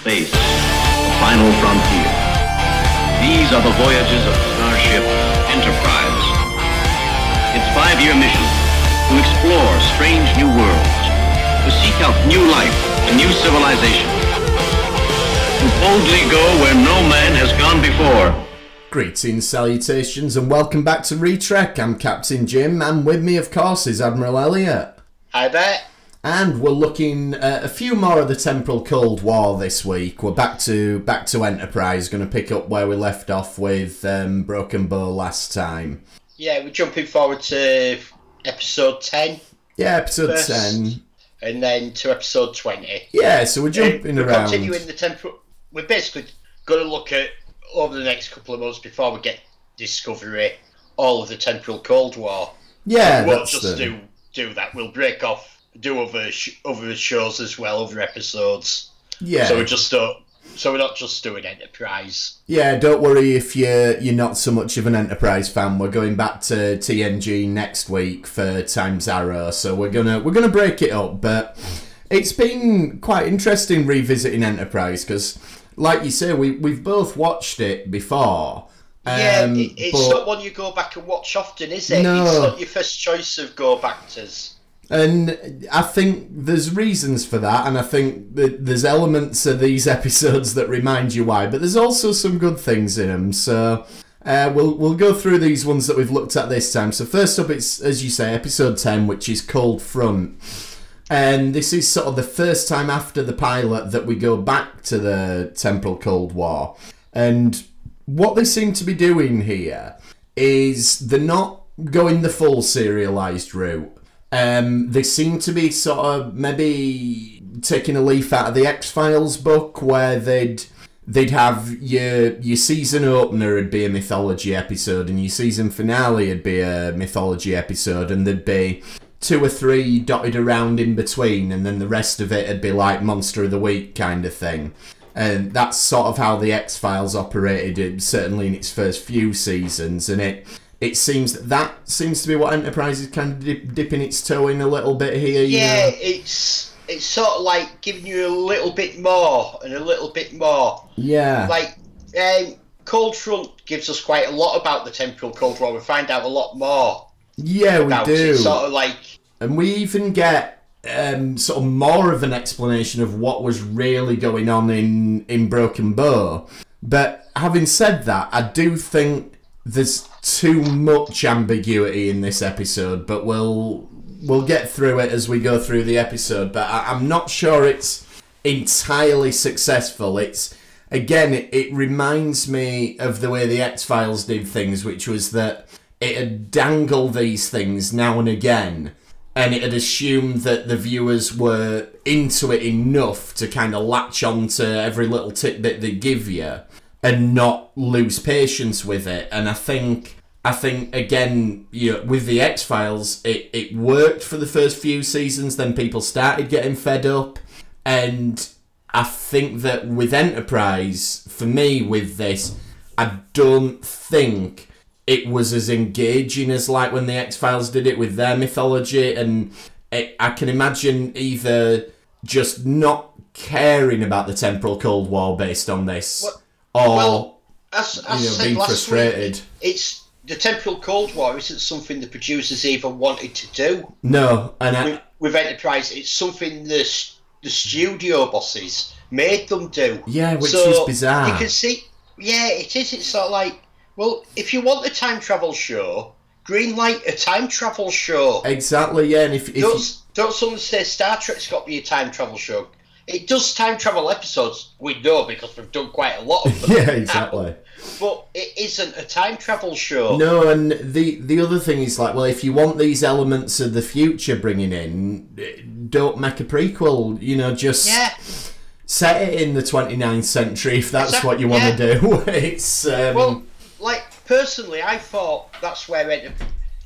space, the final frontier. These are the voyages of Starship Enterprise. Its five-year mission to explore strange new worlds, to seek out new life and new civilization, to boldly go where no man has gone before. Greetings, salutations, and welcome back to Retrek. I'm Captain Jim, and with me, of course, is Admiral Elliot. Hi there. And we're looking at a few more of the Temporal Cold War this week. We're back to back to Enterprise, going to pick up where we left off with um, Broken Bow last time. Yeah, we're jumping forward to episode 10 Yeah, episode First. ten. and then to episode 20. Yeah, so we're jumping we're around. continuing the temporal. We're basically going to look at, over the next couple of months before we get Discovery, all of the temporal Cold War. yeah, we won't just the, do, do that. We'll break off, do other, sh- other shows as well, other episodes. yeah. So we just don't. So we're not just doing Enterprise. Yeah, don't worry if you're you're not so much of an Enterprise fan. We're going back to TNG next week for Times Arrow, so we're gonna we're gonna break it up. But it's been quite interesting revisiting Enterprise because, like you say, we we've both watched it before. yeah, um, it, it's but- not one you go back and watch often, is it? No. It's not your first choice of go backers. And I think there's reasons for that, and I think that there's elements of these episodes that remind you why, but there's also some good things in them. So uh, we'll we'll go through these ones that we've looked at this time. So first up, it's as you say, episode ten, which is Cold Front, and this is sort of the first time after the pilot that we go back to the temporal Cold War, and what they seem to be doing here is they're not going the full serialized route. Um, they seem to be sort of maybe taking a leaf out of the X Files book where they'd they'd have your your season opener would be a mythology episode and your season finale would be a mythology episode and there'd be two or three dotted around in between and then the rest of it would be like monster of the week kind of thing and that's sort of how the X Files operated, certainly in its first few seasons. And it it seems that that seems to be what Enterprise is kind of dip, dipping its toe in a little bit here. Yeah, know? it's it's sort of like giving you a little bit more and a little bit more. yeah, Like um, Cold Front gives us quite a lot about the temporal Cold War. We find out a lot more yeah, we do, it. Sort of like and we even get um, sort of more of an explanation of what was really going on in in Broken Bow. But having said that, I do think there's too much ambiguity in this episode. But we'll we'll get through it as we go through the episode. But I, I'm not sure it's entirely successful. It's again, it, it reminds me of the way the X Files did things, which was that it'd dangle these things now and again, and it had assumed that the viewers were into it enough to kind of latch on to every little tidbit they give you and not lose patience with it. And I think. I think again, you know, with the X Files, it, it worked for the first few seasons. Then people started getting fed up, and I think that with Enterprise, for me, with this, I don't think it was as engaging as like when the X Files did it with their mythology, and it, I can imagine either just not caring about the temporal Cold War based on this, Well- or well, as, as you know, said being frustrated. week, it's the temporal Cold War isn't something the producers even wanted to do. no, and I, with, with Enterprise, it's something the the studio bosses made them do. Yeah, which So is bizarre. You can see, yeah, it is. It's sort of like, well, if you want a time travel show, green light a time travel show. exactly, yeah, and if, if you, Don't don't someone say Star Trek's got to be a time travel show? It does time travel episodes. We know because we've done quite a lot of them. yeah, exactly. But it isn't a time travel show. No, and the the other thing is like, well, if you want these elements of the future bringing in, don't make a prequel. You know, just Yeah. set it in the 29th century if that's Exact- what you want to do. it's um, Well, like personally, I thought that's where Enter-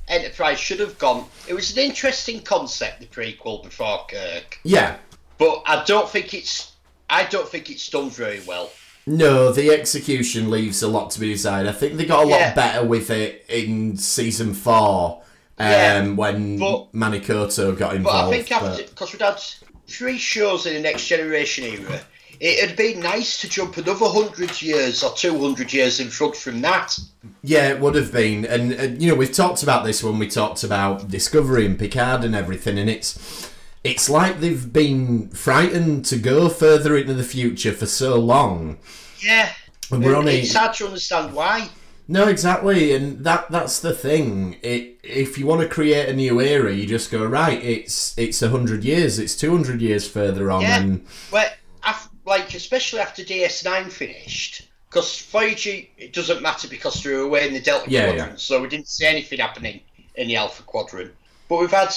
Enterprise should have gone. It was an interesting concept, the prequel before Kirk, yeah. But I don't think it's. I don't think it's done very well. No, the execution leaves a lot to be desired. I think they got a lot Yeah. better with it in season four, um, Yeah, when but- Manny Coto got But. I think after because we'd had three shows in the Next Generation era, it'd be nice to jump another hundred years or two hundred years in front from that. Yeah, it would have been, and, and you know we've talked about this when we talked about Discovery and Picard and everything, and it's it's like they've been frightened to go further into the future for so long. Yeah, And we're only it's hard to understand why. no, exactly, and that that's the thing. It if you want to create a new era, you just go right. It's it's a hundred years, it's two hundred years further on, Yeah. and Well, af- like especially after DS9 finished, because Voyager it doesn't matter because they were away in the Delta Yeah, Quadrant, yeah. so we didn't see anything happening in the Alpha Quadrant. But we've had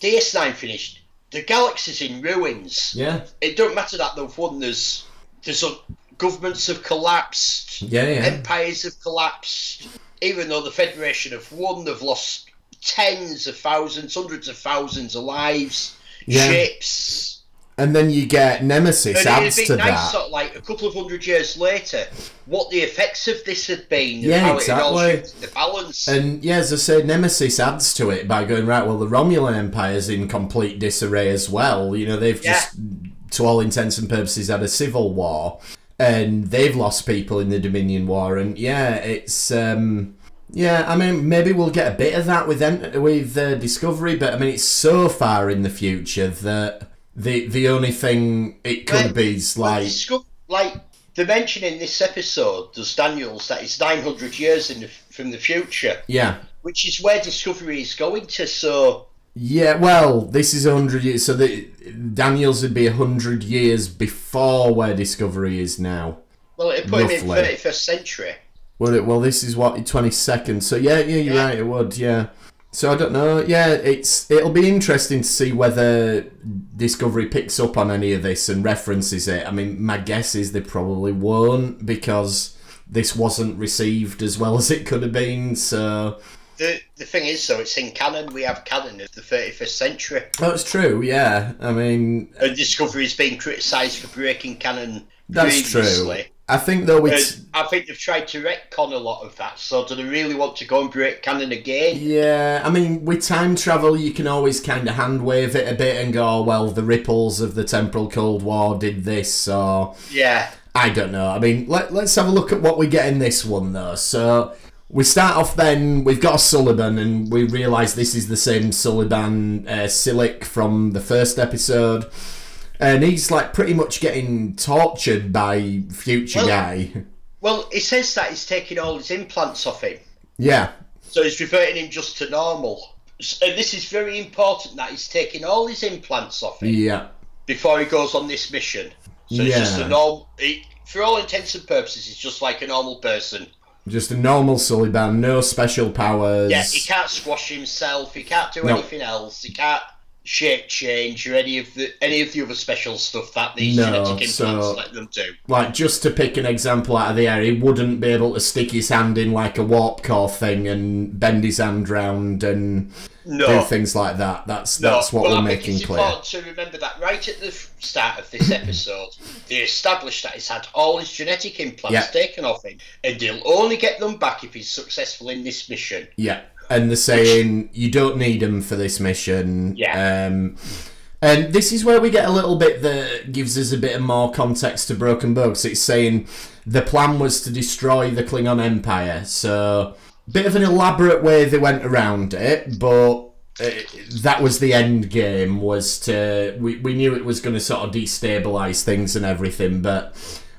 DS9 finished. The galaxy's in ruins. yeah, It don't matter that they've won. There's there's a, governments have collapsed. yeah, yeah. Empires have collapsed. Even though the Federation have won, they've lost tens of thousands, hundreds of thousands of lives, Yeah. ships. And then you get Nemesis And adds to nice, that. sort of like a couple of hundred years later, what the effects of this had been, and Yeah, how it all exactly. the balance. And yeah, as I say, Nemesis adds to it by going right. Well, the Romulan Empire's in complete disarray as well. You know, they've just, to all intents and purposes, had a civil war, and they've lost people in the Dominion War. And yeah, it's um, yeah. I mean, maybe we'll get a bit of that with with uh, Discovery, but I mean, it's so far in the future that the the only thing it could Well, be is like disco- like they mention in this episode, does Daniels that it's 900 years in the, from the future, yeah. which is where Discovery is going to. So Yeah, well, this is a hundred years. So the Daniels would be a hundred years before where Discovery is now. well, it put him in Roughly. 31st century. Would it? Well, this is what twenty second. So yeah, yeah, you're Yeah. right. It would. Yeah. So I don't know. Yeah, it's it'll be interesting to see whether Discovery picks up on any of this and references it. I mean, my guess is they probably won't because this wasn't received as well as it could have been. So The the thing is, though, it's in canon. We have canon of the 31st century, oh, that's true. Yeah, I mean and Discovery's been criticised for breaking canon that's true. I think though it's. And I think they've tried to retcon a lot of that. So do they really want to go and break canon again? Yeah, I mean, with time travel, you can always kind of hand wave it a bit and go, "Oh, well, the ripples of the temporal Cold War did this, or Yeah. I don't know. I mean, let, let's have a look at what we get in this one, though. So, we start off then, we've got a Suliban, and we realise this is the same Suliban uh, Silik from the first episode. And he's like pretty much getting tortured by future Well- guy. Well, it says that he's taking all his implants off him. Yeah, So he's reverting him just to normal. And this is very important that he's taking all his implants off him yeah, before he goes on this mission. So he's just Yeah. a normal. He, for all intents and purposes, he's just like a normal person. just a normal Suliban, no special powers. Yeah, he can't squash himself. He can't do No. anything else. He can't shape change or any of the any of the other special stuff that these No, genetic implants so- let them do. like just to pick an example out of the air, he wouldn't be able to stick his hand in like a warp core thing and bend his hand round and No, do things like that. That's No, that's what but we're I making it's clear. important to remember that right at the start of this episode, they established that he's had all his genetic implants Yeah. taken off him, and he'll only get them back if he's successful in this mission. Yeah, and they're saying you don't need them for this mission. Yeah. Um, and this is where we get a little bit that gives us a bit of more context to Broken Bugs. It's saying the plan was to destroy the Klingon Empire. So, bit of an elaborate way they went around it, but uh, that was the end game. Was to we, we knew it was going to sort of destabilize things and everything, but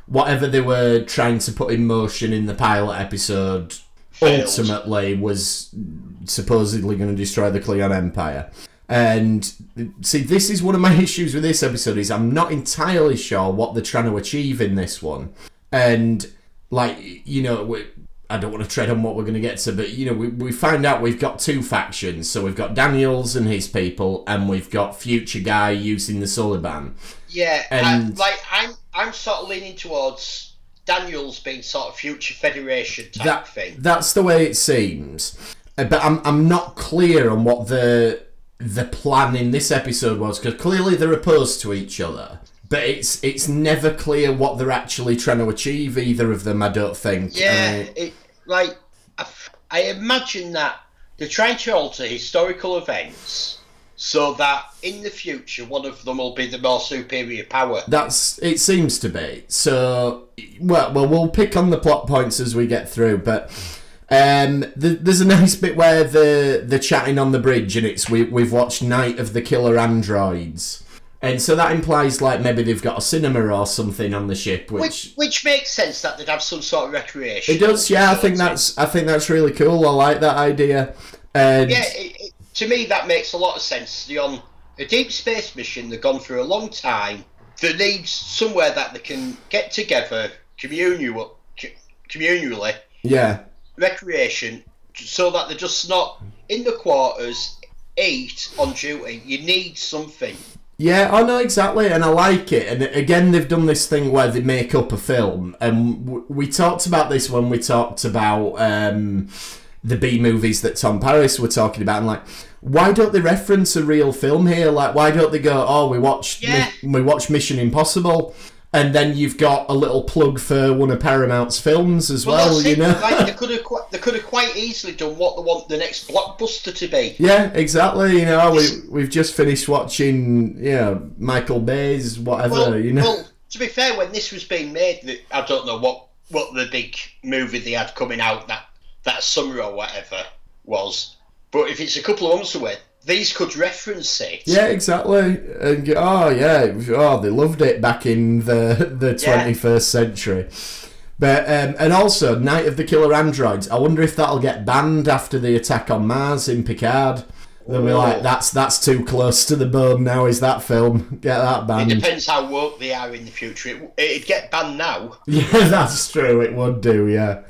whatever they were trying to put in motion in the pilot episode Failed. ultimately was supposedly going to destroy the Klingon Empire. And see, this is one of my issues with this episode is I'm not entirely sure what they're trying to achieve in this one. And like you know, I don't want to tread on what we're going to get to, but you know, we, we find out we've got two factions. So we've got Daniels and his people, and we've got Future Guy using the Suliban. Yeah, And- uh, like I'm, I'm sort of leaning towards Daniel's been sort of future Federation type that, thing. That's the way it seems. Uh, But I'm I'm not clear on what the the plan in this episode was because clearly they're opposed to each other. But it's it's never clear what they're actually trying to achieve. Either of them, I don't think. Yeah, Uh, it like I imagine that they're trying to alter historical events so that in the future one of them will be the more superior power. That's it seems to be. So well, well, we'll pick on the plot points as we get through, but. Um, th- there's a nice bit where the the chatting on the bridge, and it's we we've watched Night of the Killer Androids, and so that implies like maybe they've got a cinema or something on the ship, which, Which which makes sense that they'd have some sort of recreation. it does. Yeah, I think that's I think that's really cool. I like that idea. And Yeah, it, to me that makes a lot of sense. They're on a deep space mission. They've gone through a long time. They need somewhere that they can get together, communal, co- communally, yeah, recreation, so that they're just not in the quarters, eat on duty. You need something. Yeah, I know exactly, and I like it. And again, they've done this thing where they make up a film, and w- we talked about this when we talked about um, the B movies that Tom Paris were talking about. And like, why don't they reference a real film here? Like, why don't they go, "Oh, we watched Yeah. Mi- we watched Mission Impossible," and then you've got a little plug for one of Paramount's films as well. that's you it. know, like they could have, qu- they could have quite easily done what they want the next blockbuster to be. Yeah, exactly. You know, we we've just finished watching, you know, Michael Bay's whatever. Well, you know, well, to be fair, when this was being made, I don't know what what the big movie they had coming out that that summer or whatever was, but if it's a couple of months away, these could reference it. Yeah, exactly. And oh yeah, oh they loved it back in the the Yeah. twenty first century. But um, and also Night of the Killer Androids. I wonder if that'll get banned after the attack on Mars in Picard. They'll be like, Oh. that's that's too close to the bone now. Is that film? Get that banned? It depends how woke they are in the future. It, it'd get banned now. Yeah, that's true. It would do. Yeah.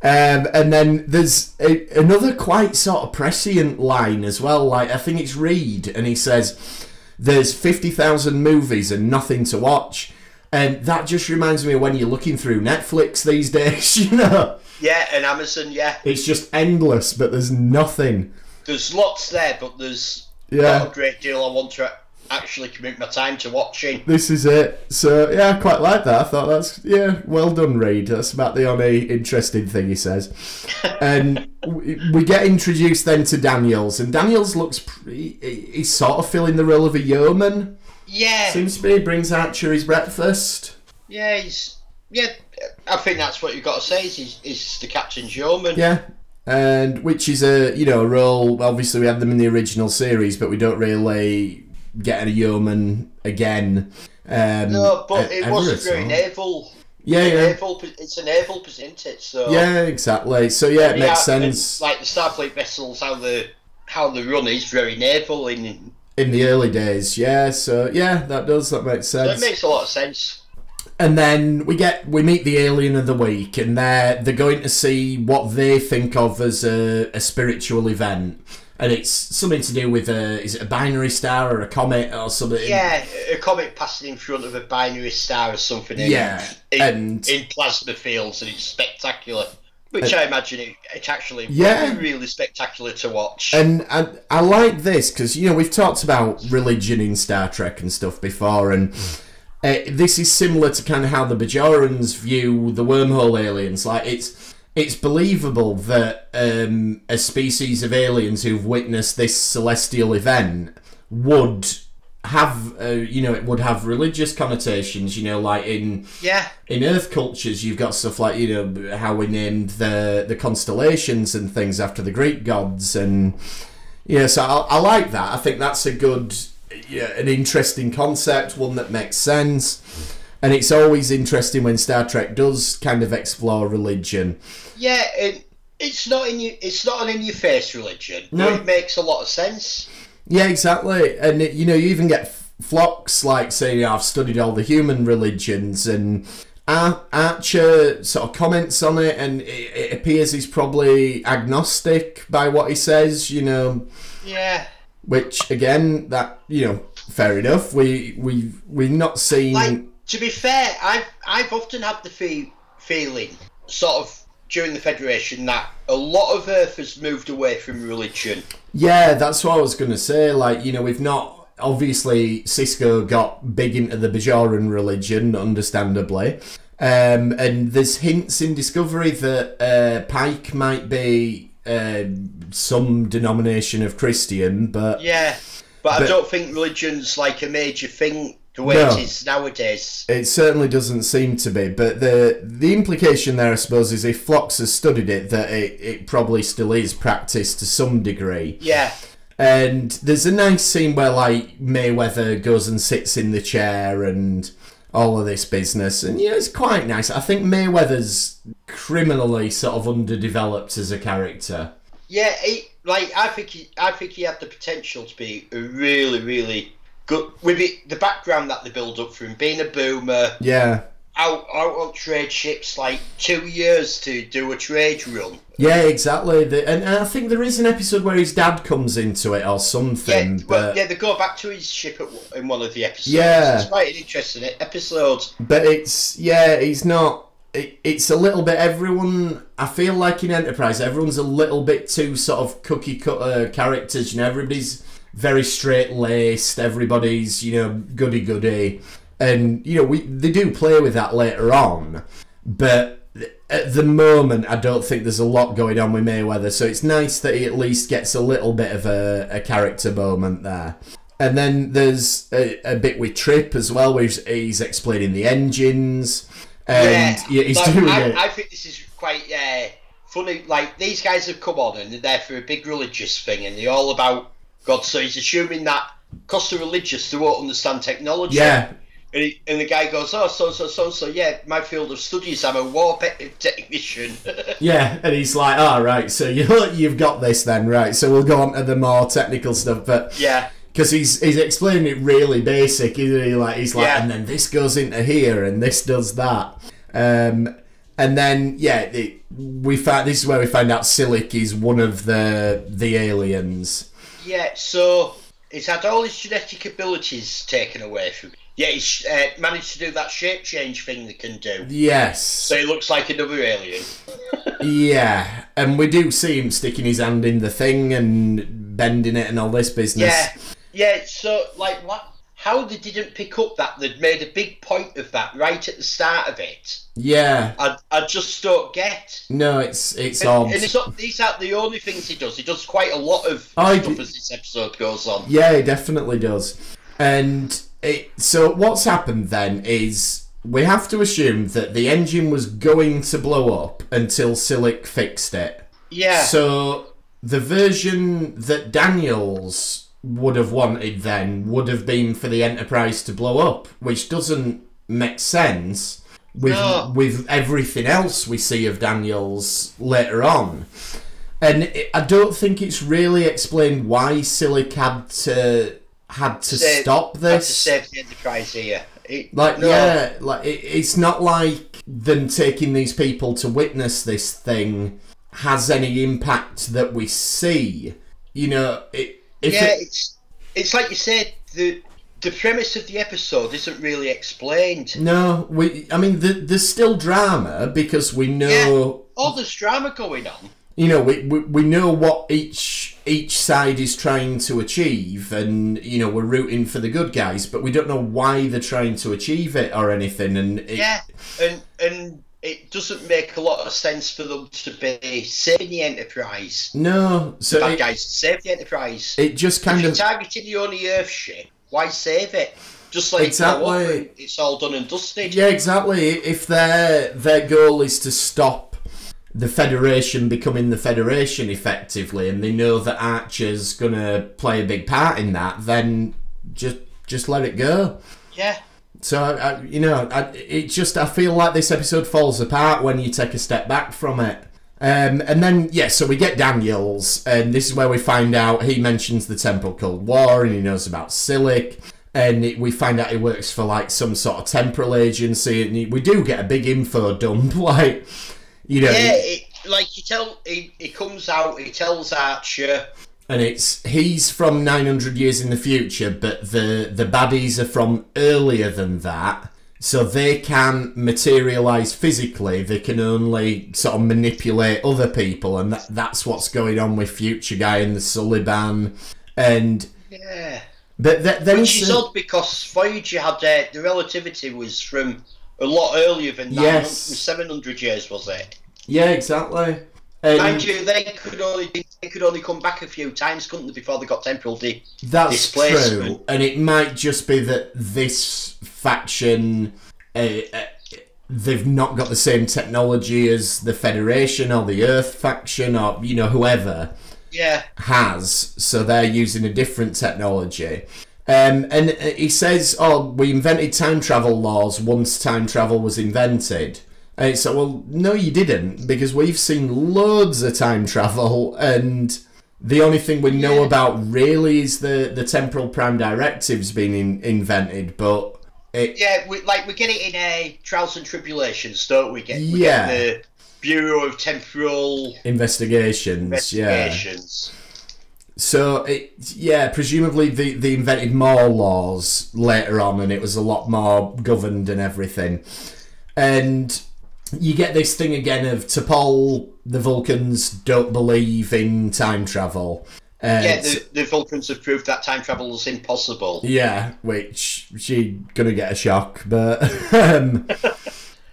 Um, and then there's a, another quite sort of prescient line as well. Like I think it's Reed, and he says, "There's fifty thousand movies and nothing to watch," and that just reminds me of when you're looking through Netflix these days. You know, Yeah, and Amazon. Yeah, it's just endless, but there's nothing. there's lots there, but there's Yeah. not a great deal I want to actually commit my time to watching. This is it. So yeah, I quite like that. I thought that's yeah, well done, Reed. That's about the only interesting thing he says. and we we get introduced then to Daniels, and Daniels looks pretty, he's sort of filling the role of a yeoman. Yeah, Seems to be he brings Archer his breakfast. yeah, he's yeah. I think that's what you've got to say. Is he's, he's the captain's yeoman. Yeah. And which is a you know a role. Obviously, we had them in the original series, but we don't really get a yeoman again. Um, No, but it at very naval. Yeah, yeah, Naval. It's a naval, isn't it? So yeah, exactly. So yeah, it makes sense. Like the Starfleet vessels, how the how the run is very naval, in in the early days yeah so yeah that does that makes so it sense makes a lot of sense. and then we get we meet the alien of the week and they're they're going to see what they think of as a, a spiritual event and it's something to do with a is it a binary star or a comet or something Yeah, a comet passing in front of a binary star or something. in- Yeah, in, and- in plasma fields, and it's spectacular. Which I imagine it, it's actually Yeah. really, really spectacular to watch. And, and I like this because you know we've talked about religion in Star Trek and stuff before, and uh, this is similar to kind of how the Bajorans view the wormhole aliens. Like it's it's believable that um, a species of aliens who've witnessed this celestial event would have uh, you know it would have religious connotations. You know, like in yeah, in Earth cultures, you've got stuff like you know how we named the the constellations and things after the Greek gods, and yeah, so I, I like that. I think that's a good, yeah, an interesting concept, one that makes sense, and it's always interesting when Star Trek does kind of explore religion. yeah. It, it's not in you. It's not an in-your-face religion, No. it makes a lot of sense. Yeah, exactly. And it, you know, you even get Phlox like saying, "I've studied all the human religions," and Ar- Archer sort of comments on it, and it, it appears he's probably agnostic by what he says. You know, Yeah, which again, that you know, fair enough. We we we've not seen. like to be fair, I've I've often had the fe- feeling, sort of during the Federation, that a lot of Earth has moved away from religion. Yeah, that's what I was going to say. Like, you know, we've not. Obviously, Sisko got big into the Bajoran religion, understandably. Um, and there's hints in Discovery that uh, Pike might be uh, some denomination of Christian, but Yeah, But, I don't think religion's like a major thing the way No. it is nowadays. It certainly doesn't seem to be, but the the implication there, I suppose, is if Phlox has studied it, that it, it probably still is practiced to some degree. Yeah, And there's a nice scene where like Mayweather goes and sits in the chair and all of this business, and yeah, it's quite nice. I think Mayweather's criminally sort of underdeveloped as a character. yeah. He, like I think he, I think he had the potential to be a really, really good with it. The background that they build up for him, being a boomer, Yeah, out out on trade ships, like two years to do a trade run. yeah, exactly. The, and, and I think there is an episode where his dad comes into it or Yeah, something. well, but, yeah, they go back to his ship at, in one of the episodes. Yeah. it's quite an interesting episode. but it's yeah, he's not. It, it's a little bit. Everyone, I feel like in Enterprise, everyone's a little bit too sort of cookie cutter characters. You know, everybody's very straight laced. Everybody's you know goody goody, and you know we they do play with that later on, but. At the moment, I don't think there's a lot going on with Mayweather, so it's nice that he at least gets a little bit of a, a character moment there. And then there's a, a bit with Trip as well, where he's, he's explaining the engines, and yeah, he's like, doing I, it. I think this is quite uh, funny. Like these guys have come on and they're there for a big religious thing, and they're all about God. So he's assuming that because they're religious, they won't understand technology. yeah, And, he, and the guy goes, "Oh, so so so so yeah, my field of studies. I'm a war pe- technician." yeah, and he's like, "All right, so you you've got this then, right? So we'll go on to the more technical stuff, but yeah, because he's he's explaining it really basic, isn't he? Like he's like, Yeah. and then this goes into here, and this does that, um, and then yeah, it, we found this is where we find out Silik is one of the the aliens. Yeah. So he's had all his genetic abilities taken away from. him. Yeah, he's uh, managed to do that shape change thing they can do. Yes, So he looks like another alien. yeah, and we do see him sticking his hand in the thing and bending it and all this business. Yeah, yeah. So, like, what? How they didn't pick up that they'd made a big point of that right at the start of it. yeah. I, I just don't get. No, it's it's And, odd. and it's not, these aren't the only things he does. He does quite a lot of I stuff d- as this episode goes on. Yeah, it definitely does. And it, so what's happened then is we have to assume that the engine was going to blow up until Silik fixed it. Yeah, So the version that Daniels would have wanted then would have been for the Enterprise to blow up, which doesn't make sense with No. with everything else we see of Daniels later on. And it, I don't think it's really explained why Silik had to had to Save- stop had this. to save the Enterprise here. It- Like no. yeah, like it, it's not like them taking these people to witness this thing has any impact that we see. You know, it, if yeah, it, it's it's like you said. The the premise of the episode isn't really explained. no, we. I mean, the, there's still drama because we know. All this drama going on. You know, we, we we know what each each side is trying to achieve, and you know we're rooting for the good guys, but we don't know why they're trying to achieve it or anything. And it, Yeah, and and it doesn't make a lot of sense for them to be saving the Enterprise. no, so Bad it, guys, save the Enterprise. it just kind if you're of targeting the only Earth ship, why save it? Just like Exactly. it's all done and dusted. Yeah, exactly. If their their goal is to stop the Federation becoming the Federation effectively, and they know that Archer's gonna play a big part in that, then just just let it go. Yeah. So I, you know, I, it just I feel like this episode falls apart when you take a step back from it. Um, and then yeah, so we get Daniels, and this is where we find out he mentions the Temporal Cold War, and he knows about Silik, and it, we find out he works for like some sort of temporal agency, and he, we do get a big info dump, like you know, Yeah, it, like you tell, he, he comes out, he tells Archer, and it's he's from 900 years in the future, but the the baddies are from earlier than that. So they can't materialize physically. They can only sort of manipulate other people, and that, that's what's going on with Future Guy and the Suliban. And yeah. but th- then Which is odd because Voyager had uh, the relativity was from a lot earlier than 900, Yes. 700 years, was it? Yeah, exactly. And Mind you, they could only they could only come back a few times, couldn't they, before they got temporal D? That's displacement. true, and it might just be that this faction, uh, uh, they've not got the same technology as the Federation or the Earth faction or you know whoever Yeah, has, so they're using a different technology. Um, and uh, he says, "Oh, we invented time travel laws once time travel was invented." And it's like, well, no, you didn't, because we've seen loads of time travel, and the only thing we know Yeah. about really is the the temporal prime directives being in, invented. But it, yeah. We, like we get it in a trials and tribulations, don't we? Get we Yeah. get the Bureau of Temporal investigations, yeah. So it, yeah, presumably they, they invented more laws later on, and it was a lot more governed and everything. And you get this thing again of T'Pol, the Vulcans don't believe in time travel. Uh, Yeah, the, the Vulcans have proved that time travel is impossible. yeah, which she gonna get a shock, but um,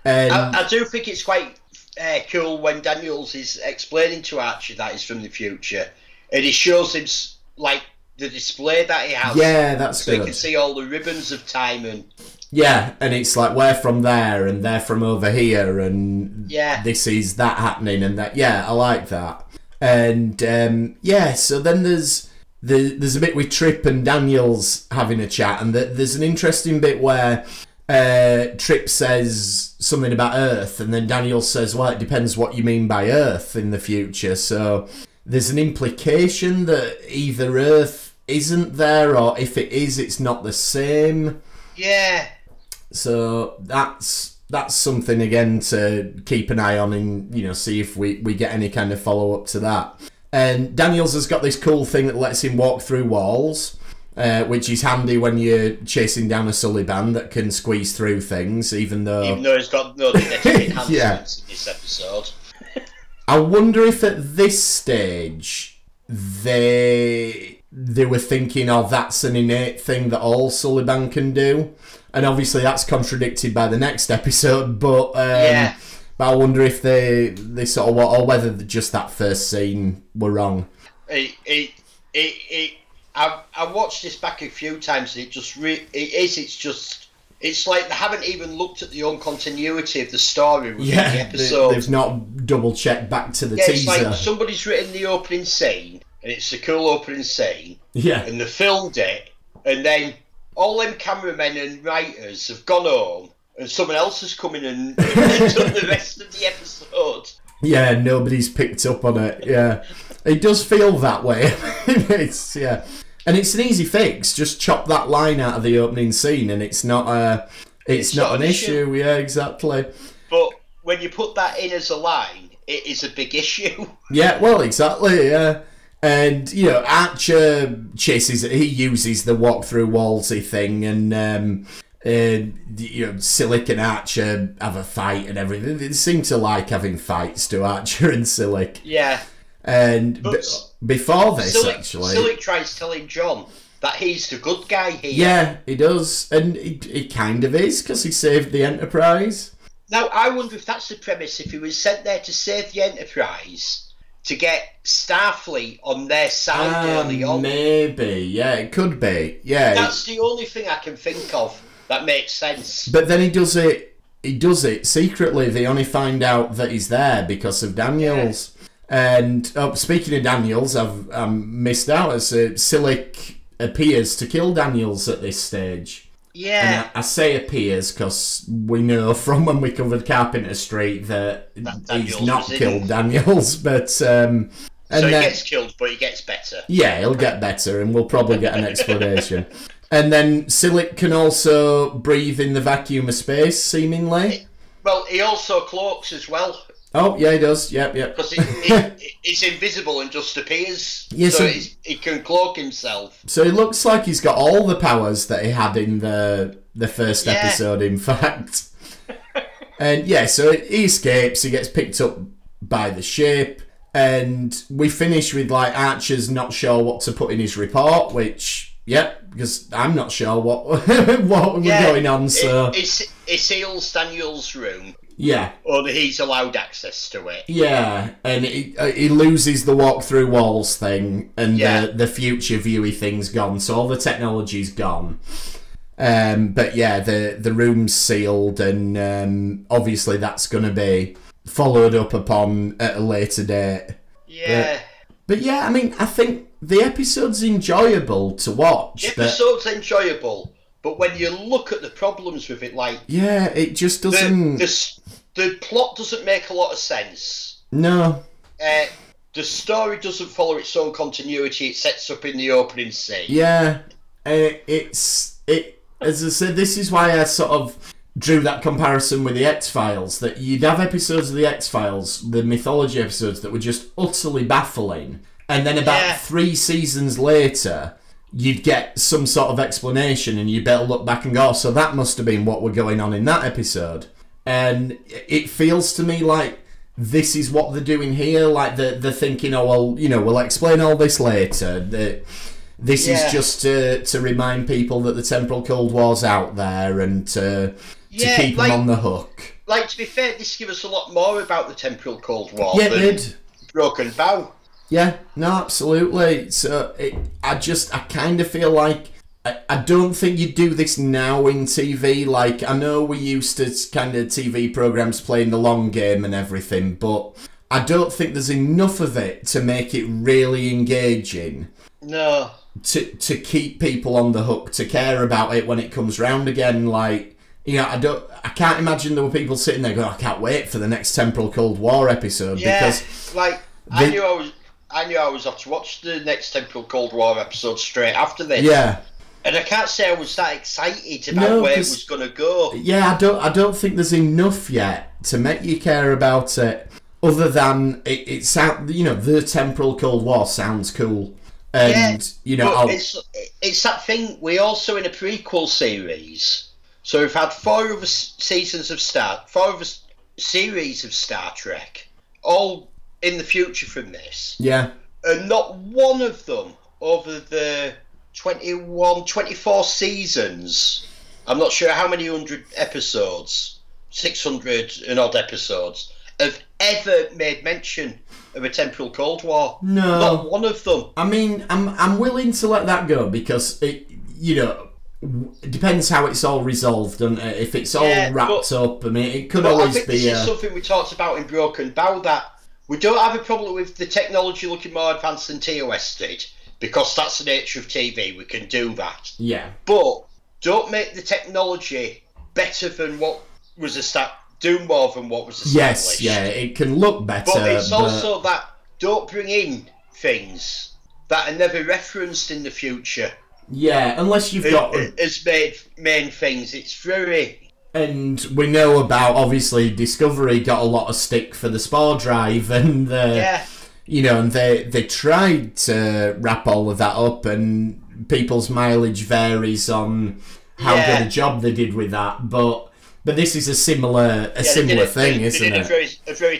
and I, I do think it's quite uh, cool when Daniels is explaining to Archie that he's from the future, and he shows him like the display that he has. yeah, that's so you can see all the ribbons of time and Yeah, and it's like we're from there and they're from over here, and Yeah. this is that happening, and that. Yeah, I like that. And um, yeah, so then there's the, there's a bit with Trip and Daniels having a chat, and the, there's an interesting bit where uh, Trip says something about Earth, and then Daniels says, "Well, it depends what you mean by Earth in the future." So there's an implication that either Earth isn't there, or if it is, it's not the same. yeah, So that's that's something again to keep an eye on and you know see if we, we get any kind of follow up to that. And Daniels has got this cool thing that lets him walk through walls, uh, which is handy when you're chasing down a Suliban that can squeeze through things, even though even though he's got no enhancements Yeah. in this episode. I wonder if at this stage they they were thinking, oh, that's an innate thing that all Suliban can do, and obviously that's contradicted by the next episode. But um, Yeah. but I wonder if they they sort of or whether just that first scene were wrong. It, it, it, it, I, I watched this back a few times and it just re- it is it's just it's like they haven't even looked at the own continuity of the story within the Yeah, they, episode. they've not double checked back to the yeah, it's teaser. like somebody's written the opening scene and it's a cool opening scene yeah, and they filmed it and then all them cameramen and writers have gone home and someone else has come in and done the rest of the episode. yeah, nobody's picked up on it. Yeah, it does feel that way. it's yeah, and it's an easy fix. Just chop that line out of the opening scene, and it's not a, it's, It's not, not an an issue. Yeah, exactly. But when you put that in as a line, it is a big issue. Yeah, well, exactly. Yeah. And you know, Archer chases. He uses the walk through wallsy thing, and um, uh, you know, Silik and Archer have a fight and everything. They seem to like having fights to Archer and Silik. Yeah. And b- before this, Silik, actually, Silik tries telling John that he's the good guy here. yeah, he does, and he, he kind of is because he saved the Enterprise. Now, I wonder if that's the premise. If he was sent there to save the Enterprise, to get Starfleet on their side Ah, early on. maybe, yeah, it could be, yeah. That's the only thing I can think of that makes sense. But then he does it. He does it secretly. They only find out that he's there because of Daniels. And oh, speaking of Daniels, I've um, missed out. As uh, Silik appears to kill Daniels at this stage. Yeah. I, I say appears because we know from when we covered Carpenter Street that, That he's not in. killed Daniels. But um, and so he then, gets killed, but he gets better. yeah, he'll get better, and we'll probably get an explanation. And then Silik can also breathe in the vacuum of space, seemingly. Well, he also cloaks as well. Oh, yeah, he does. Yep, yep. Because he, he, he's invisible and just appears. Yeah, so so- he's, he can cloak himself. So it looks like he's got all the powers that he had in the the first Yeah. episode. In fact, and yeah, so he escapes. He gets picked up by the ship, and we finish with like Archer's not sure what to put in his report, which Yep, because I'm not sure what what was going on. So it, it, it seals Daniel's room, yeah, or that he's allowed access to it. yeah, and he, uh, he loses the walk through walls thing, and Yeah. the the future viewy thing's gone. So all the technology's gone. Um, but yeah, the the room's sealed, and um, obviously that's going to be followed up upon at a later date. Yeah. But yeah, I mean, I think the episode's enjoyable to watch. The but episode's enjoyable, but when you look at the problems with it, like yeah, it just doesn't. the, s- the plot doesn't make a lot of sense. No, Uh, the story doesn't follow its own continuity. It sets up in the opening scene. yeah, uh, it's it. As I said, this is why I sort of drew that comparison with the X Files. That you'd have episodes of the X Files, the mythology episodes, that were just utterly baffling, and then about Yeah. three seasons later. You'd get some sort of explanation, and you'd better look back and go, oh, so that must have been what were going on in that episode. And it feels to me like this is what they're doing here. Like they're, they're thinking, oh, well, you know, we'll explain all this later. That this Yeah. is just to, to remind people that the temporal Cold War's out there and to, to Yeah, keep like- them on the hook. Like to be fair, this gives us a lot more about the temporal Cold War Yeah, it did. Broken Bow. Yeah, no, absolutely. So it, I just, I kind of feel like I, I don't think you do this now in TV. Like I know we used to kind of TV programs playing the long game and everything, but I don't think there's enough of it to make it really engaging. No. To to keep people on the hook, to care about it when it comes round again. Like you know, I don't, I can't imagine there were people sitting there going, oh, I can't wait for the next temporal Cold War episode Yeah, because like I the- knew I was, I knew I was off to watch the next Temporal Cold War episode straight after this. yeah. And I can't say I was that excited about No, where it was going to go. Yeah, I don't. I don't think there's enough yet to make you care about it. Other than it, it sound, you know, the temporal Cold War sounds cool, and Yeah, you know, it's it's that thing. We're also in a prequel series, so we've had four other seasons of Star, four other series of Star Trek, all in the future from this, yeah, and not one of them over the 21, 24 seasons. I'm not sure how many hundred episodes, six hundred and odd episodes, have ever made mention of a temporal Cold War. No. not one of them. I mean, I'm I'm willing to let that go because it, you know, it depends how it's all resolved and if it's all Yeah, wrapped but- up. I mean, it could But I always think be. this is Uh, something we talked about in Broken Bow that we don't have a problem with the technology looking more advanced than TOS did because that's the nature of TV. We can do that, yeah, but don't make the technology better than what was established. Do more than what was established. yes, yeah, it can look better. But it's but- also that don't bring in things that are never referenced in the future yeah, unless you've got as made main things. It's very And we know about obviously Discovery got a lot of stick for the spore drive, and the yeah. You know, and they they tried to wrap all of that up, and people's mileage varies on how Yeah. good a job they did with that. But but this is a similar a Yeah, similar thing, they, isn't they did it? A very, a very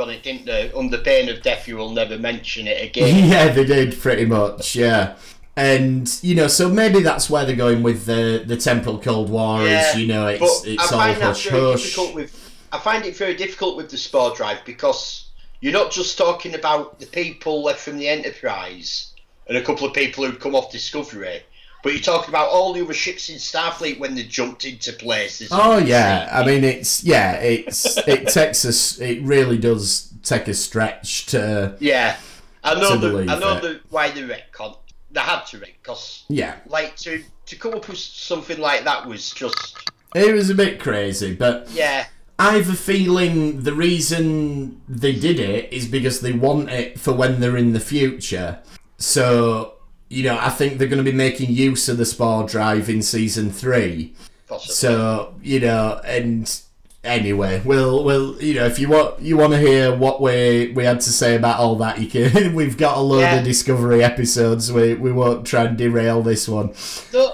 on it, didn't they? Under pain of death, you will never mention it again. yeah, they did pretty much, yeah. And you know, so maybe that's where they're going with the the temporal Cold War. Yeah, is you know, it's it's I all hush hush. with. I find it very difficult with the spore drive because you're not just talking about the people left from the Enterprise and a couple of people who'd come off Discovery, but you're talking about all the other ships in Starfleet when they jumped into places. Oh yeah, I mean it's yeah, it's it takes us. It really does take a stretch to yeah. I know the, I know it. the why they retcon. They had to because yeah. like to to come up with something like that was just It was a bit crazy, but yeah I have a feeling the reason they did it is because they want it for when they're in the future. So you know, I think they're going to be making use of the spore drive in season three. possibly. So you know, and anyway, we'll we'll you know if you want you want to hear what we we had to say about all that, you can. We've got a load Yeah. of Discovery episodes. We we won't try and derail this one. No,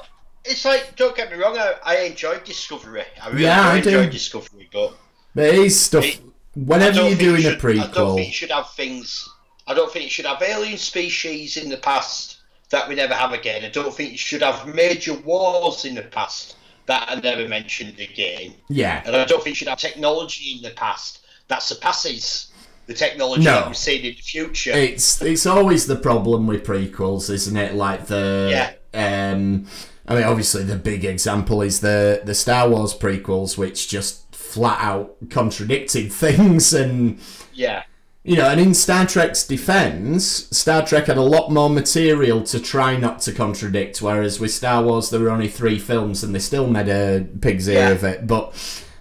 it's like don't get me wrong. I, I enjoyed Discovery. I really Yeah, I do. Discovery, but it is stuff. It- Whenever you're doing you a should- I don't think prequel, you should have things. I don't think you should have alien species in the past that we never have again. I don't think you should have major wars in the past that are never mentioned again. Yeah. And I don't think you should have technology in the past that surpasses the technology No. that we've seen in the future. It's it's always the problem with prequels, isn't it? Like the Yeah. um I mean obviously the big example is the the Star Wars prequels which just flat out contradicted things and yeah. you know, and in Star Trek's defense, Star Trek had a lot more material to try not to contradict, whereas with Star Wars there were only three films and they still made a pig's ear Yeah. of it. But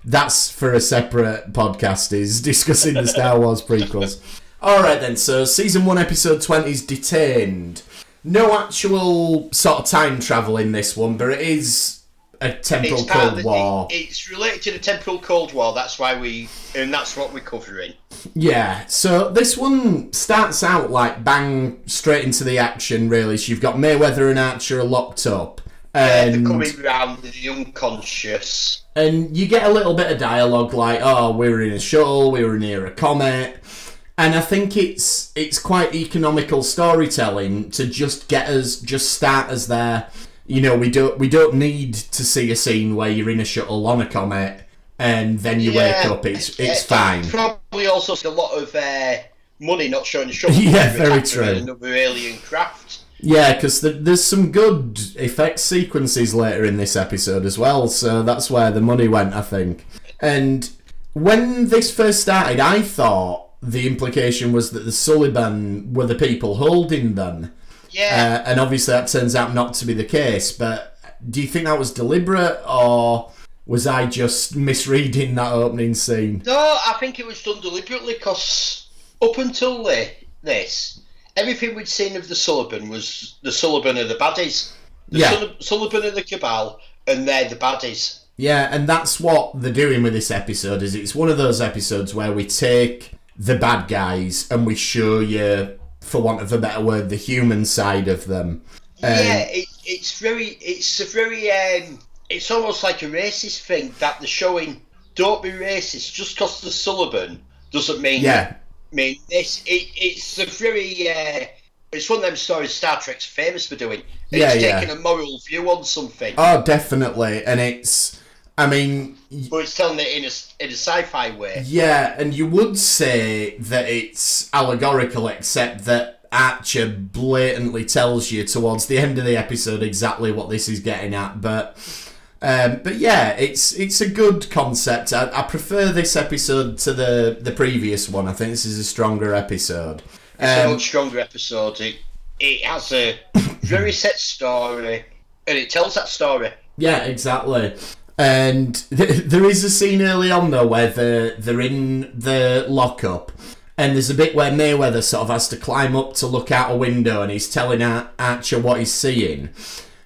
that's for a separate podcast, is discussing the Star Wars prequels. Alright then, so season one, episode 20 is Detained. No actual sort of time travel in this one, but it is a temporal It's Cold the, War. it- it's related to the temporal Cold War. That's why we, and that's what we're covering. Yeah, so this one starts out like bang straight into the action. Really, so you've got Mayweather and Archer locked up, Uh, they're and coming round the unconscious. and you get a little bit of dialogue like, "Oh, we were in a shuttle, we were near a comet," and I think it's it's quite economical storytelling to just get us just start us there. You know, we don't we don't need to see a scene where you're in a shuttle on a comet and then you wake up. It's it's fine. Probably also a lot of uh, money not showing the shuttle. Yeah, very true. Another alien craft. Yeah, because there's some good effect sequences later in this episode as well, so that's where the money went, I think. And when this first started, I thought the implication was that the Suliban were the people holding them. Yeah. Uh, and obviously that turns out not to be the case, but do you think that was deliberate, or was I just misreading that opening scene? No, I think it was done deliberately because up until this, everything we'd seen of the Suliban was the Suliban are the baddies. The Yeah. Sul- Suliban are the Cabal, and they're the baddies. Yeah, and that's what they're doing with this episode. Is it's one of those episodes where we take the bad guys and we show you, for want of a better word, the human side of them. Um, yeah, it, it's very, it's a very, um, it's almost like a racist thing that they're showing. Don't be racist just because the Suliban doesn't mean Yeah, mean this. It, it's a very, uh, it's one of them stories Star Trek's famous for doing. Yeah, It's yeah. taking a moral view on something. oh, definitely. And it's, I mean, but it's telling it in a, in a sci-fi way. yeah, and you would say that it's allegorical, except that Archer blatantly tells you towards the end of the episode exactly what this is getting at. But Um, but yeah, it's it's a good concept. I, I prefer this episode to the the previous one. I think this is a stronger episode. It's a Um, much stronger episode. It, it has a very set story, and it tells that story. Yeah, exactly. And th- there is a scene early on though where they're, they're in the lockup, and there's a bit where Mayweather sort of has to climb up to look out a window, and he's telling Ar- Archer what he's seeing.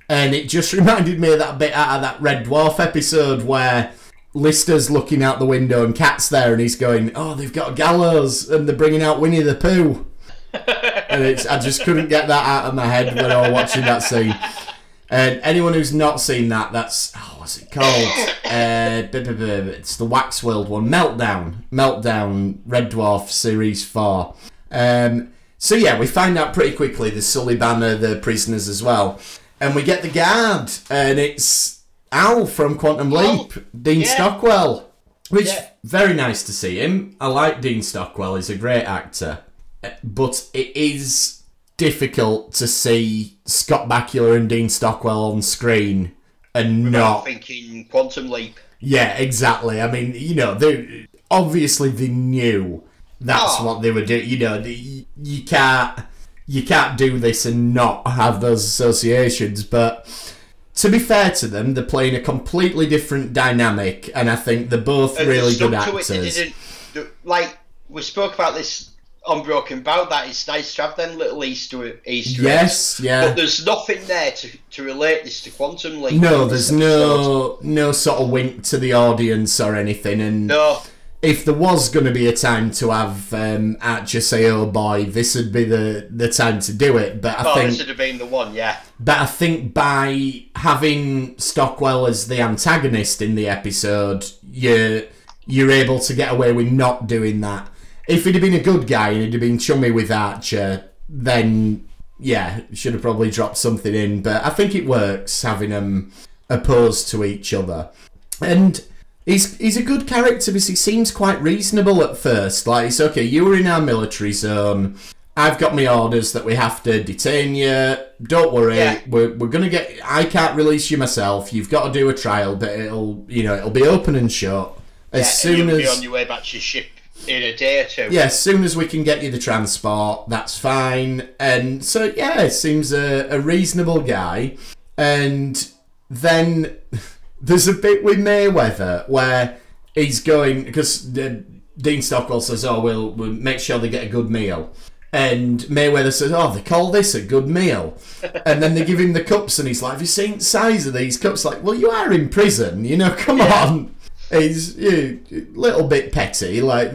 And it just reminded me of that bit out of that Red Dwarf episode where Lister's looking out the window and Cat's there, and he's going, "Oh, they've got gallows, and they're bringing out Winnie the Pooh." and it's, I just couldn't get that out of my head when I was watching that scene. And anyone who's not seen that, that's what's it called? uh, it's the Wax World one, Meltdown, Meltdown, Red Dwarf series four. Um, so yeah, we find out pretty quickly the Suliban are, the prisoners as well, and we get the guard, and it's Al from Quantum Al, Leap, Dean yeah. Stockwell, which Yeah. very nice to see him. I like Dean Stockwell; he's a great actor, Uh, but it is difficult to see Scott Bakula and Dean Stockwell on screen and I'm not. thinking Quantum Leap. Yeah, exactly. I mean, you know, they obviously they knew that's Oh. what they were doing. You know, the- you can't you can't do this and not have those associations. But to be fair to them, they're playing a completely different dynamic, and I think they're both And really good it, actors. didn't- like we spoke about this on Broken Bow. That it's nice to have them little Easter Easter eggs. Yes, yeah. But there's nothing there to, to relate this to Quantum Leap. No, there's no no sort of wink to the audience or anything, and No, if there was going to be a time to have um, Archer say, "Oh boy," this would be the the time to do it. But I oh, think, this would have been the one, yeah. but I think by having Stockwell as the antagonist in the episode, you you're able to get away with not doing that. If he'd have been a good guy and he'd have been chummy with Archer, then yeah, should have probably dropped something in, but I think it works having them opposed to each other. And he's he's a good character because he seems quite reasonable at first. Like it's okay, you were in our military zone. I've got my orders that we have to detain you. Don't worry, Yeah. we're, we're gonna get. I can't release you myself. You've got to do a trial, but it'll you know it'll be open and shut as Yeah, soon you'll be as on your way back to your ship in a day or two. yeah, as soon as we can get you the transport, that's fine. And so, yeah, seems a, a reasonable guy. And then there's a bit with Mayweather where he's going because uh, Dean Stockwell says, "Oh, we'll, we'll make sure they get a good meal." And Mayweather says, "Oh, they call this a good meal," and then they give him the cups, and he's like, "Have you seen the size of these cups?" Like, well, you are in prison, you know. Come on, he's a little bit petty, like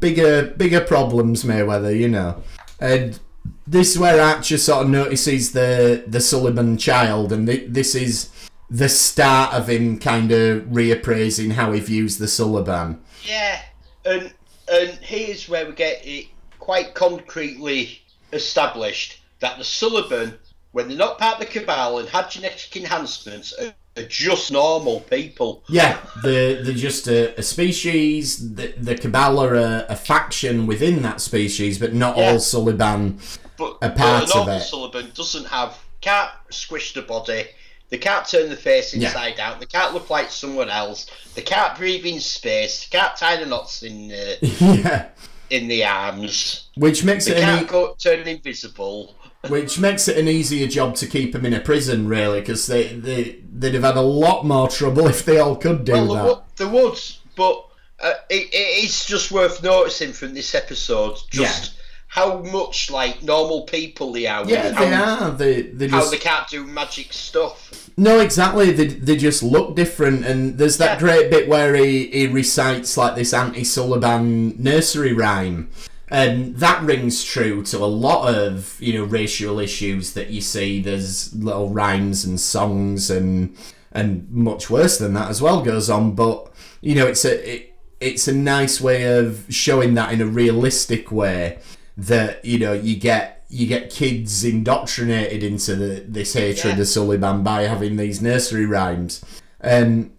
bigger, bigger problems, Mayweather, you know. And this is where Archer sort of notices the the Suliban child, and thi- this is the start of him kind of reappraising how he views the Suliban. Yeah, and and here's where we get it quite concretely established that the Suliban, when they're not part of the cabal and had genetic enhancements, are, are just normal people. Yeah, they're, they're just a, a species. The, the Cabal are a, a faction within that species, but not Yeah. all Suliban. But, A but part a of it. Suliban doesn't have can't squish the body. They can't turn the face Yeah. inside out. They can't look like someone else. They can't breathe in space. They can't tie the knots in uh, yeah, in the arms. which makes They it an can't e- go turn invisible. Which makes it an easier job to keep them in a prison, really, because they they they'd have had a lot more trouble if they all could do Well, that. wo- would, but uh, it, it is just worth noticing from this episode just how much like normal people they are. Yeah, how, they are. They they How they can't do magic stuff. no, exactly. They, they just look different, and there's that Yeah. great bit where he, he recites like this anti-Suliban nursery rhyme, and that rings true to a lot of you know racial issues that you see. There's little rhymes and songs, and and much worse than that as well goes on. But you know, it's a it, it's a nice way of showing that in a realistic way that you know you get you get kids indoctrinated into the, this hatred Yeah. of Suliban by having these nursery rhymes. Um,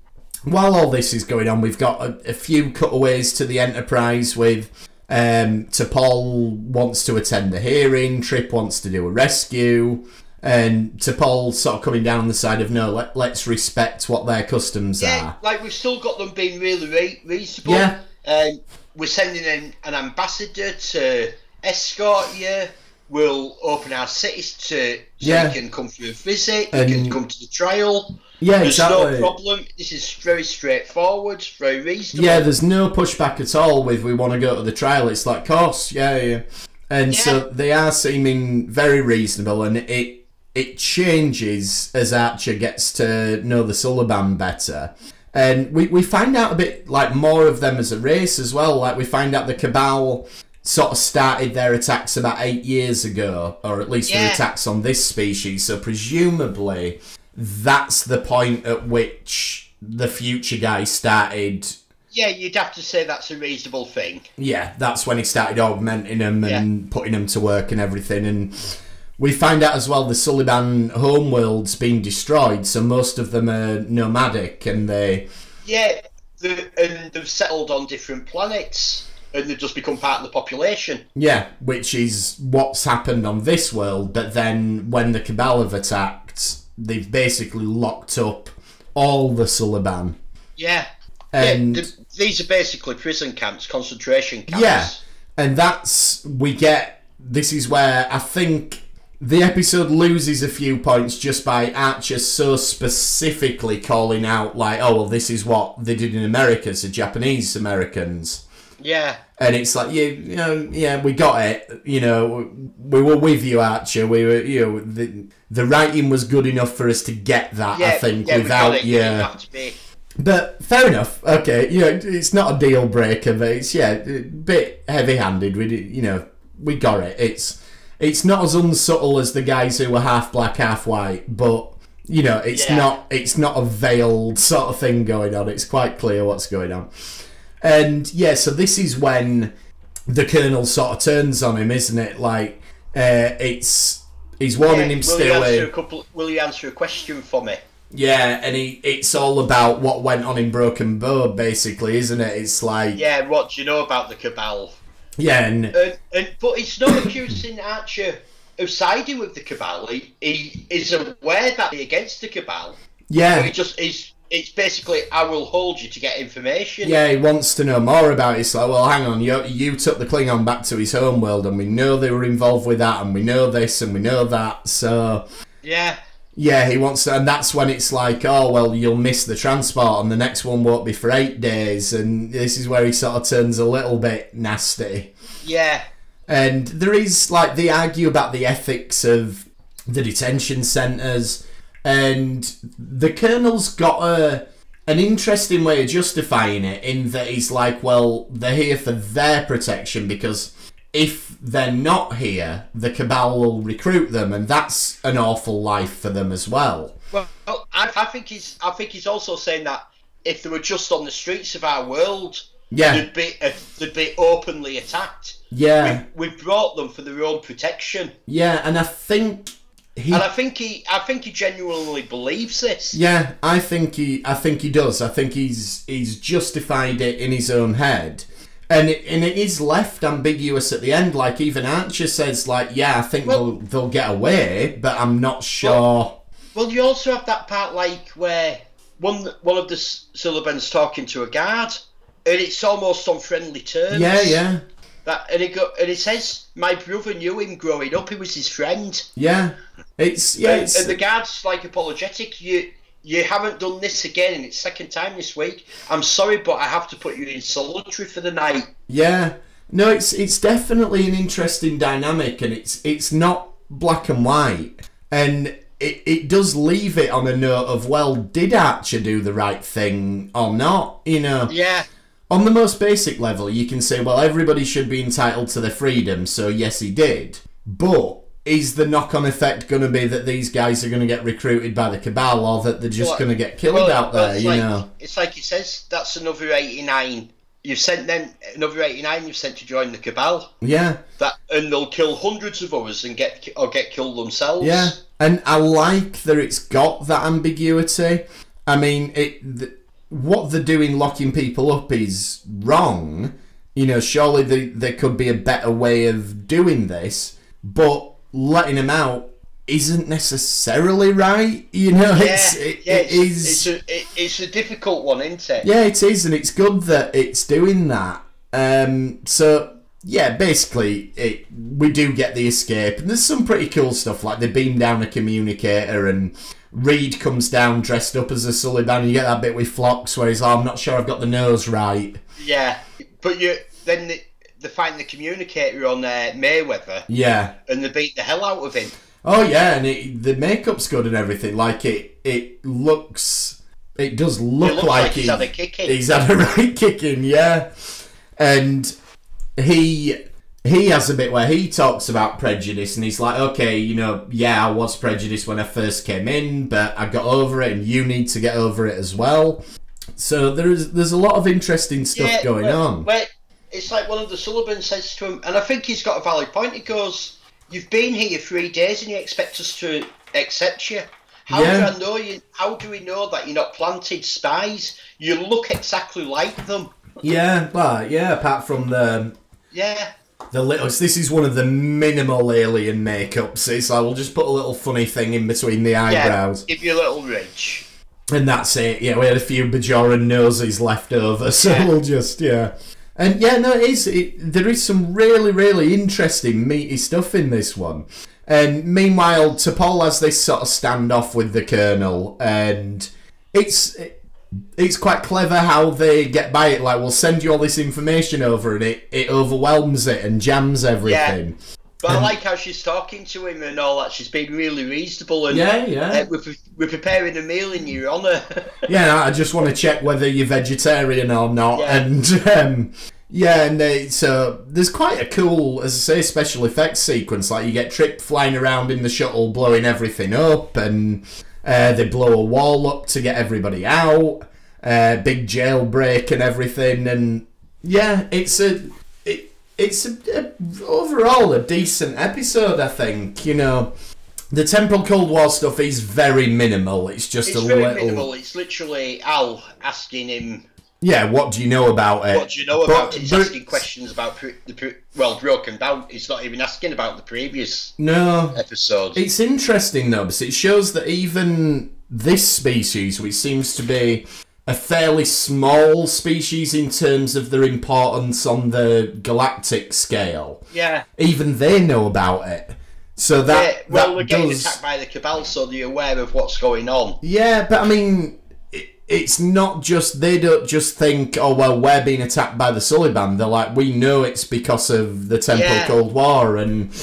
while all this is going on, we've got a, a few cutaways to the Enterprise with um, T'Pol wants to attend the hearing, Trip wants to do a rescue, and T'Pol sort of coming down the side of no, let, let's respect what their customs Yeah, are. like we've still got them being really re- reasonable. Yeah. Um, we're sending in an ambassador to escort you. We'll open our cities to so Yeah. you can come for a visit. You can come to the trial. Yeah, There's exactly. no problem. This is very straightforward, very reasonable. Yeah, there's no pushback at all with we want to go to the trial. It's like, course, yeah, yeah. And so they are seeming very reasonable, and it it changes as Archer gets to know the Suliban better. And we, we find out a bit like more of them as a race as well. Like we find out the Cabal sort of started their attacks about eight years ago, or at least their attacks on this species. So presumably that's the point at which the future guy started Yeah, you'd have to say that's a reasonable thing. yeah, that's when he started augmenting them and putting them to work and everything. And we find out as well the Suliban homeworld's been destroyed, so most of them are nomadic and they. Yeah, the, and they've settled on different planets, and they've just become part of the population. Yeah, which is what's happened on this world, but then when the Cabal have attacked, they've basically locked up all the Suliban. Yeah. And- yeah, th- these are basically prison camps, concentration camps. Yeah, and that's we get. This is where I think the episode loses a few points just by Archer so specifically calling out, like, "Oh, well, this is what they did in America to Japanese Americans," Yeah. and it's like, "Yeah, you know, yeah, we got it. You know, we were with you, Archer. We were, you know, the the writing was good enough for us to get that. Yeah, I think yeah, without it. you." You didn't have to be. But fair enough. Okay, you know, it's not a deal breaker, but it's yeah, a bit heavy-handed. We, did- you know, we got it. It's it's not as unsubtle as the guys who were half black, half white, but you know, it's Yeah. not it's not a veiled sort of thing going on. It's quite clear what's going on. And yeah, so this is when the colonel sort of turns on him, isn't it? Like uh, it's he's warning him will away. answer a couple? Will you answer a question for me? Yeah, and he, it's all about what went on in Broken Bow, basically, isn't it? It's like, yeah, Yeah, what do you know about the cabal? and And, and but it's not accusing Archer of siding with the cabal. He, he is aware that he's against the cabal. Yeah, he just is. It's basically, I will hold you to get information. yeah, he wants to know more about it. It's like, well, hang on, you, you took the Klingon back to his home world, and we know they were involved with that, and we know this, and we know that, so. Yeah. Yeah, he wants to, and that's when it's like, oh well, you'll miss the transport, and the next one won't be for eight days, and this is where he sort of turns a little bit nasty. Yeah. And there is like they argue about the ethics of the detention centres, and the colonel's got a an interesting way of justifying it in that he's like, well, they're here for their protection because if they're not here, the cabal will recruit them, and that's an awful life for them as well. Well, I, I think he's. I think he's also saying that if they were just on the streets of our world, Yeah, they'd be uh, they'd be openly attacked. yeah, We, we've brought them for their own protection, yeah, and I think he and I think he. I think he genuinely believes this. Yeah, I think he. I think he does. I think he's he's justified it in his own head, and it, and it is left ambiguous at the end. Like even Archer says, like, yeah, I think Well- they'll they'll get away, but I'm not sure. Well, you also have that part like where one one of the Sulibans talking to a guard, and it's almost on friendly terms. yeah, yeah, That and it go and it says my brother knew him growing up. He was his friend. yeah. It's yeah, and, it's, and the guard's like apologetic. You you haven't done this again, and it's second time this week. I'm sorry, but I have to put you in solitary for the night. yeah. No, it's it's definitely an interesting dynamic, and it's it's not black and white, and. It, it does leave it on a note of well, did Archer do the right thing or not? You know, Yeah, On the most basic level, you can say, well, everybody should be entitled to their freedom, so yes, he did. But is the knock on effect going to be that these guys are going to get recruited by the Cabal or that they're just Well, going to get killed well, out there, it's you like, know? It's like he says. That's another eighty nine. You've sent them another eighty nine. You've sent to join the cabal. Yeah, That and they'll kill hundreds of others and get or get killed themselves. yeah. And I like that it's got that ambiguity. I mean, it. Th- what they're doing, locking people up, is wrong. You know, surely there, there could be a better way of doing this, but letting them out isn't necessarily right. You know, Yeah, it's it, yeah, it it's, it's a it, it's a difficult one, isn't it? yeah, it is, and it's good that it's doing that. Um, so yeah, basically, it we do get the escape, and there's some pretty cool stuff like they beam down a communicator, and Reed comes down dressed up as a Suliban. You get that bit with Phlox where he's like, "I'm not sure I've got the nose right." Yeah, but you then the, they find the communicator on uh, Mayweather Yeah. and they beat the hell out of him. Oh yeah, and it, the makeup's good and everything. Like it, it looks, it does look It like, like he's he- had a kick in. He's had a right kicking, yeah. And he he has a bit where he talks about prejudice, and he's like, okay, you know, yeah, I was prejudiced when I first came in, but I got over it, and you need to get over it as well. So there's there's a lot of interesting stuff going where- on. where it's like one of the Suliban says to him, and I think he's got a valid point. He goes, "You've been here three days, and you expect us to accept you." How Yeah. do I know you? How do we know that you're not planted spies? You look exactly like them. Yeah, well, yeah. Apart from the um, Yeah, The little, this is one of the minimal alien makeups. It's like we'll just put a little funny thing in between the yeah. eyebrows, Give you a little ridge. and that's it. Yeah, we had a few Bajoran noses left over, so Yeah. we'll just yeah. And yeah, no, it is. It, there is some really, really interesting meaty stuff in this one. And meanwhile, T'Pol has this sort of standoff with the Colonel, and it's it's quite clever how they get by it. Like, we'll send you all this information over, and it, it overwhelms it and jams everything. Yeah. But I like how she's talking to him and all that. She's being really reasonable and Yeah, yeah. uh, we're, pre- we're preparing a meal in your honour. Yeah, I just want to check whether you're vegetarian or not, Yeah. and um, yeah, and uh, so there's quite a cool, as I say, special effects sequence. Like you get Trip flying around in the shuttle, blowing everything up, and uh, they blow a wall up to get everybody out. Uh, big jailbreak and everything, and yeah, it's a. It, it's a, a, overall a decent episode, I think. You know, the Temporal Cold War stuff is very minimal. It's just It's a very little. minimal. It's literally Al asking him, Yeah, what do you know about it? "What do you know But- about it?" He's but- asking questions about pre- the pre- well, broken down. He's not even asking about the previous No, episode. It's interesting though, because it shows that even this species, which seems to be a fairly small species in terms of their importance on the galactic scale, yeah. even they know about it. So that, yeah. Well, that we're getting does, attacked by the Cabal, so they're aware of what's going on. yeah, but I mean, it's not just they don't just think, oh well, we're being attacked by the Suliban. They're like, we know it's because of the Temporal Yeah. Cold War, and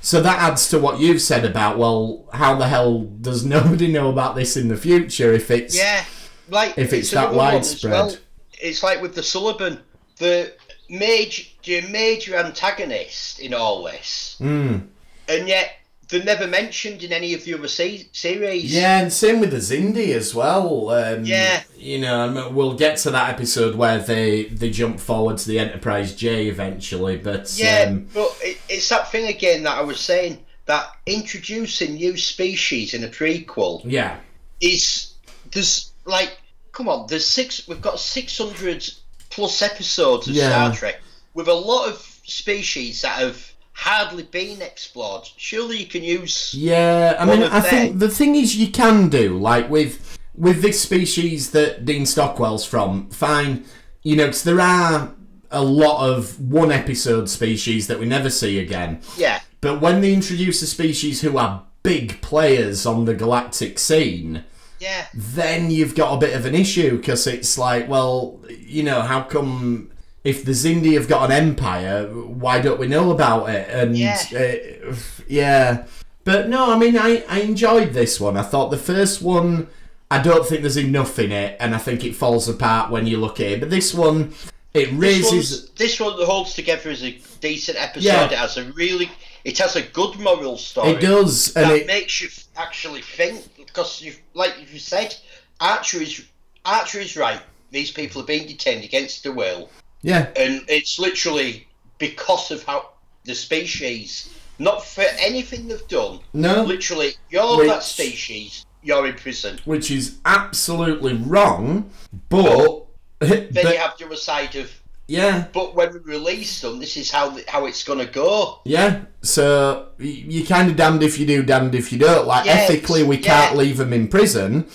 so that adds to what you've said about, well, how the hell does nobody know about this in the future if it's Yeah, like If it's that another widespread. well. It's like with the Suliban, the major, the major antagonist in all this, Mm. and yet they're never mentioned in any of the other se- series. Yeah, and same with the Xindi as well. Um, Yeah. you know, we'll get to that episode where they they jump forward to the Enterprise J eventually, but Yeah, um, but it, it's that thing again that I was saying that introducing new species in a prequel yeah, is there's like come on there's six we've got 600 plus episodes of Yeah. Star Trek with a lot of species that have hardly been explored surely you can use Yeah, I mean, I think the thing is, you can do like with with this species that Dean Stockwell's from. Fine, you know, 'cause there are a lot of one episode species that we never see again. yeah But when they introduce a species who are big players on the galactic scene, yeah then you've got a bit of an issue because it's like, well, you know, how come if the Xindi have got an empire, why don't we know about it? And Yeah. uh, yeah, but no, I mean, I I enjoyed this one. I thought the first one, I don't think there's enough in it, and I think it falls apart when you look at it. But this one, it raises. one's- this one holds together as a decent episode Yeah. it has a really it has a good moral story It does, and that it, makes you actually think because you like you said Archer is Archer is right these people are being detained against their will yeah, and it's literally because of how the species not for anything they've done no, literally you're that species you're in prison which is absolutely wrong, but. then but- you have the other side of yeah, but when we release them this is how how it's going to go Yeah, so you're kind of damned if you do, damned if you don't. Like Yes, ethically, we yeah. can't leave them in prison,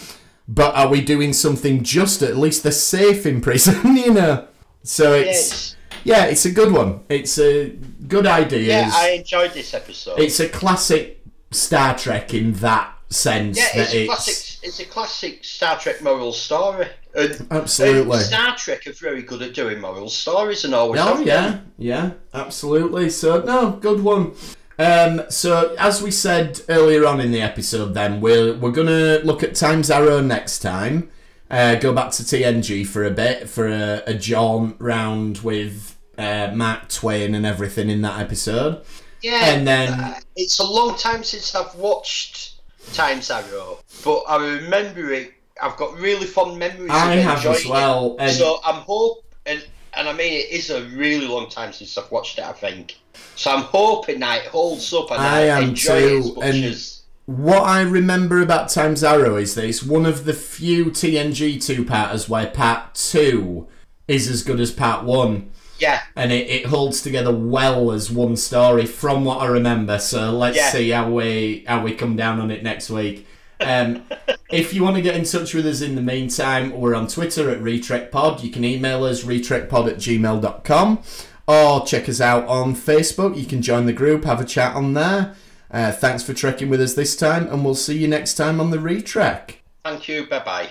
but are we doing something just at least they're safe in prison? You know. So it's yeah, it's a good one. It's a good idea. yeah I enjoyed this episode It's a classic Star Trek in that sense. Yeah, that it's a classic. It's a classic Star Trek moral story. And, Absolutely. and Star Trek are very good at doing moral stories and always Oh yeah, yeah, absolutely. So no, good one. Um, so as we said earlier on in the episode, then we're we're gonna look at Times Arrow next time. Uh, go back to TNG for a bit for a, a jaunt round with uh, Mark Twain and everything in that episode. Yeah, And then- uh, it's a long time since I've watched Times Arrow, but I remember it. I've got really fond memories. I of have as well, and- So I'm hope and and I mean it is a really long time since I've watched it. I think. So I'm hoping that it holds up and I I, am enjoy it as too, much and- as. What I remember about Times Arrow is that it's one of the few TNG two-parters where part two is as good as part one. Yeah, and it, it holds together well as one story from what I remember. So let's Yeah. see how we how we come down on it next week. Um, if you want to get in touch with us in the meantime, we're on Twitter at RetrekPod. You can email us retrekpod at gmail.com or check us out on Facebook. You can join the group, have a chat on there. Uh, thanks for trekking with us this time, and we'll see you next time on the Retrek. Thank you. Bye bye.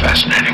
Fascinating.